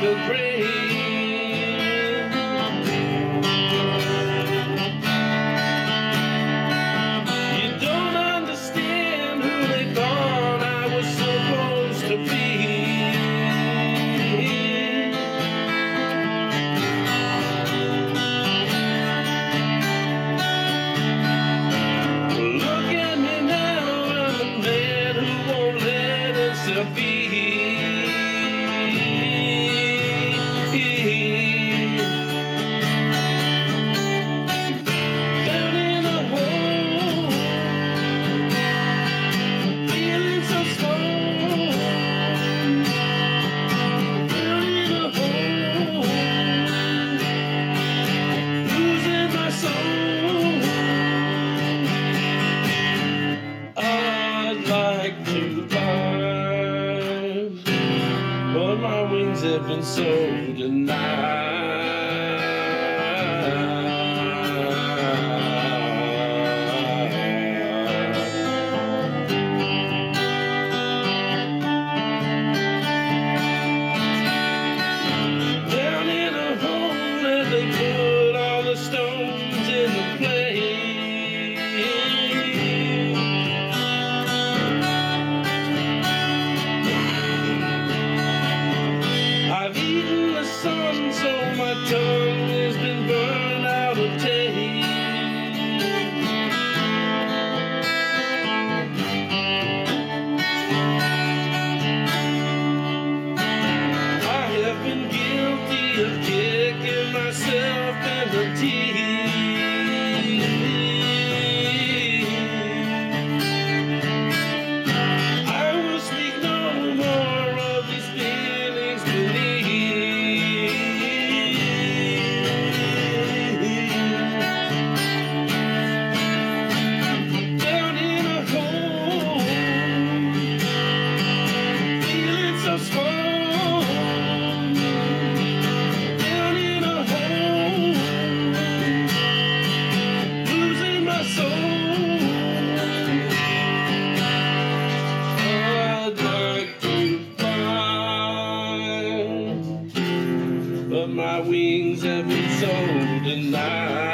the grave. Been so denied. my wings have been sold tonight.